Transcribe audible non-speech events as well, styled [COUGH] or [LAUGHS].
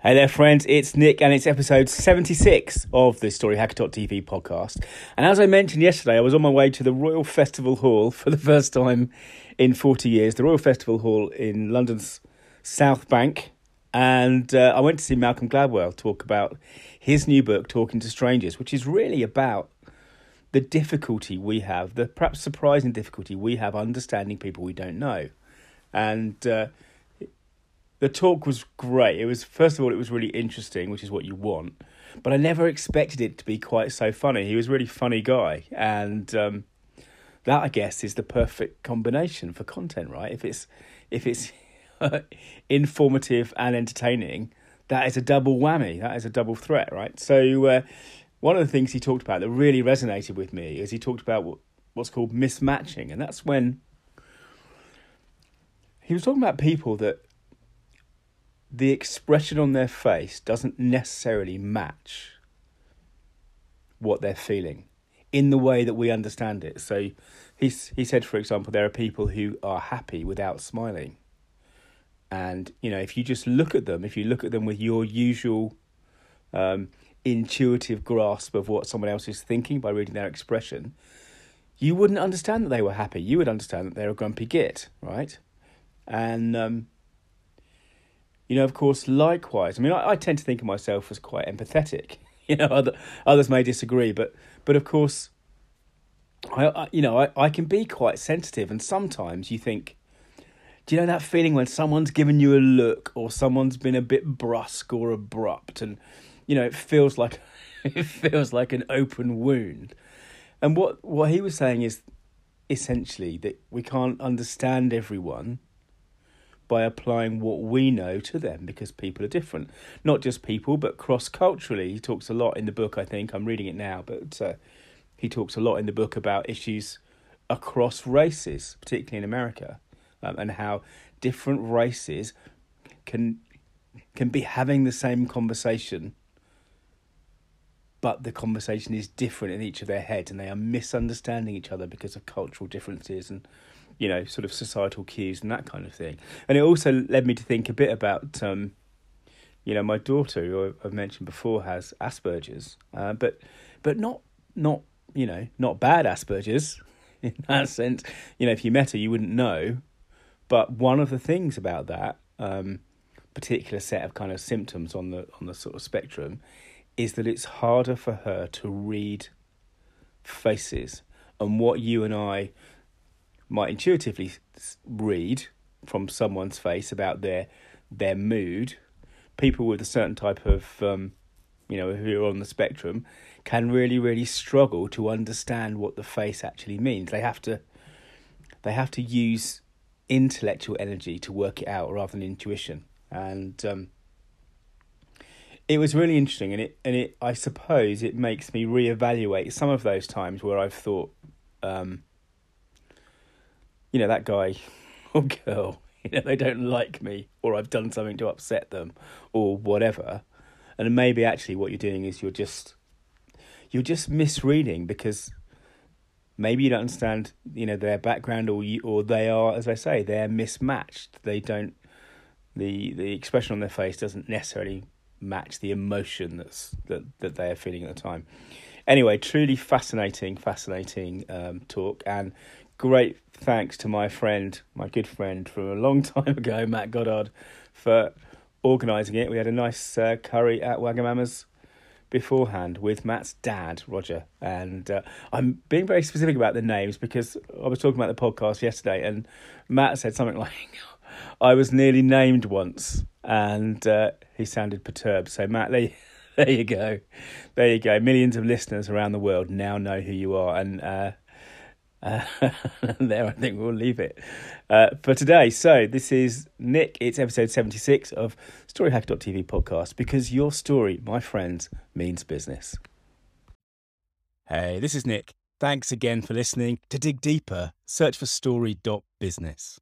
Hey there, friends. It's Nick, and it's episode 76 of the Story TV podcast. And as I mentioned yesterday, I was on my way to the Royal Festival Hall for the first time in 40 years, the Royal Festival Hall in London's South Bank. And uh, I went to see Malcolm Gladwell talk about his new book, Talking to Strangers, which is really about the difficulty we have, the perhaps surprising difficulty we have understanding people we don't know. And uh, the talk was great. It was first of all, it was really interesting, which is what you want. But I never expected it to be quite so funny. He was a really funny guy, and um, that I guess is the perfect combination for content, right? If it's if it's [LAUGHS] informative and entertaining, that is a double whammy. That is a double threat, right? So uh, one of the things he talked about that really resonated with me is he talked about what, what's called mismatching, and that's when he was talking about people that the expression on their face doesn't necessarily match what they're feeling in the way that we understand it. So he he said, for example, there are people who are happy without smiling, and you know if you just look at them, if you look at them with your usual um, intuitive grasp of what someone else is thinking by reading their expression, you wouldn't understand that they were happy. You would understand that they're a grumpy git, right? And um, you know, of course, likewise. I mean, I, I tend to think of myself as quite empathetic. [LAUGHS] You know, other, others may disagree, but but of course, I, I you know I, I can be quite sensitive, and sometimes you think, do you know that feeling when someone's given you a look or someone's been a bit brusque or abrupt, and you know it feels like [LAUGHS] it feels like an open wound. And what what he was saying is essentially that we can't understand everyone by applying what we know to them because people are different. Not just people, but cross culturally. He talks a lot in the book, I think. I'm reading it now, but uh, he talks a lot in the book about issues across races, particularly in America, um, and how different races can can be having the same conversation but the conversation is different in each of their heads and they are misunderstanding each other because of cultural differences and you know, sort of societal cues and that kind of thing. And it also led me to think a bit about, um, you know, my daughter, who I've mentioned before, has Asperger's, uh, but but not not you know not bad Asperger's [LAUGHS] in that sense. You know, if you met her, you wouldn't know. But one of the things about that um, particular set of kind of symptoms on the on the sort of spectrum is that it's harder for her to read faces and what you and I might intuitively read from someone's face about their their mood, people with a certain type of um, you know who are on the spectrum can really really struggle to understand what the face actually means. They have to they have to use intellectual energy to work it out rather than intuition, and um, it was really interesting. And it and it I suppose it makes me reevaluate some of those times where I've thought. Um, you know, that guy [LAUGHS] or girl, you know, they don't like me or I've done something to upset them or whatever. And maybe actually what you're doing is you're just you're just misreading because maybe you don't understand, you know, their background or you, or they are, as I say, they're mismatched. They don't the the expression on their face doesn't necessarily match the emotion that's that that they are feeling at the time. Anyway, truly fascinating, fascinating um, talk, and great thanks to my friend, my good friend from a long [LAUGHS] time ago, Matt Goddard, for organising it. We had a nice uh, curry at Wagamama's beforehand with Matt's dad, Roger. And uh, I'm being very specific about the names because I was talking about the podcast yesterday and Matt said something [LAUGHS] like, I was nearly named once. And uh, he sounded perturbed. So, Matt, there, [LAUGHS] there you go. There you go. Millions of listeners around the world now know who you are. And uh, uh, [LAUGHS] there, I think we'll leave it uh, for today. So, this is Nick. It's episode 76 of StoryHacker.tv podcast because your story, my friends, means business. Hey, this is Nick. Thanks again for listening. To dig deeper, search for story.business.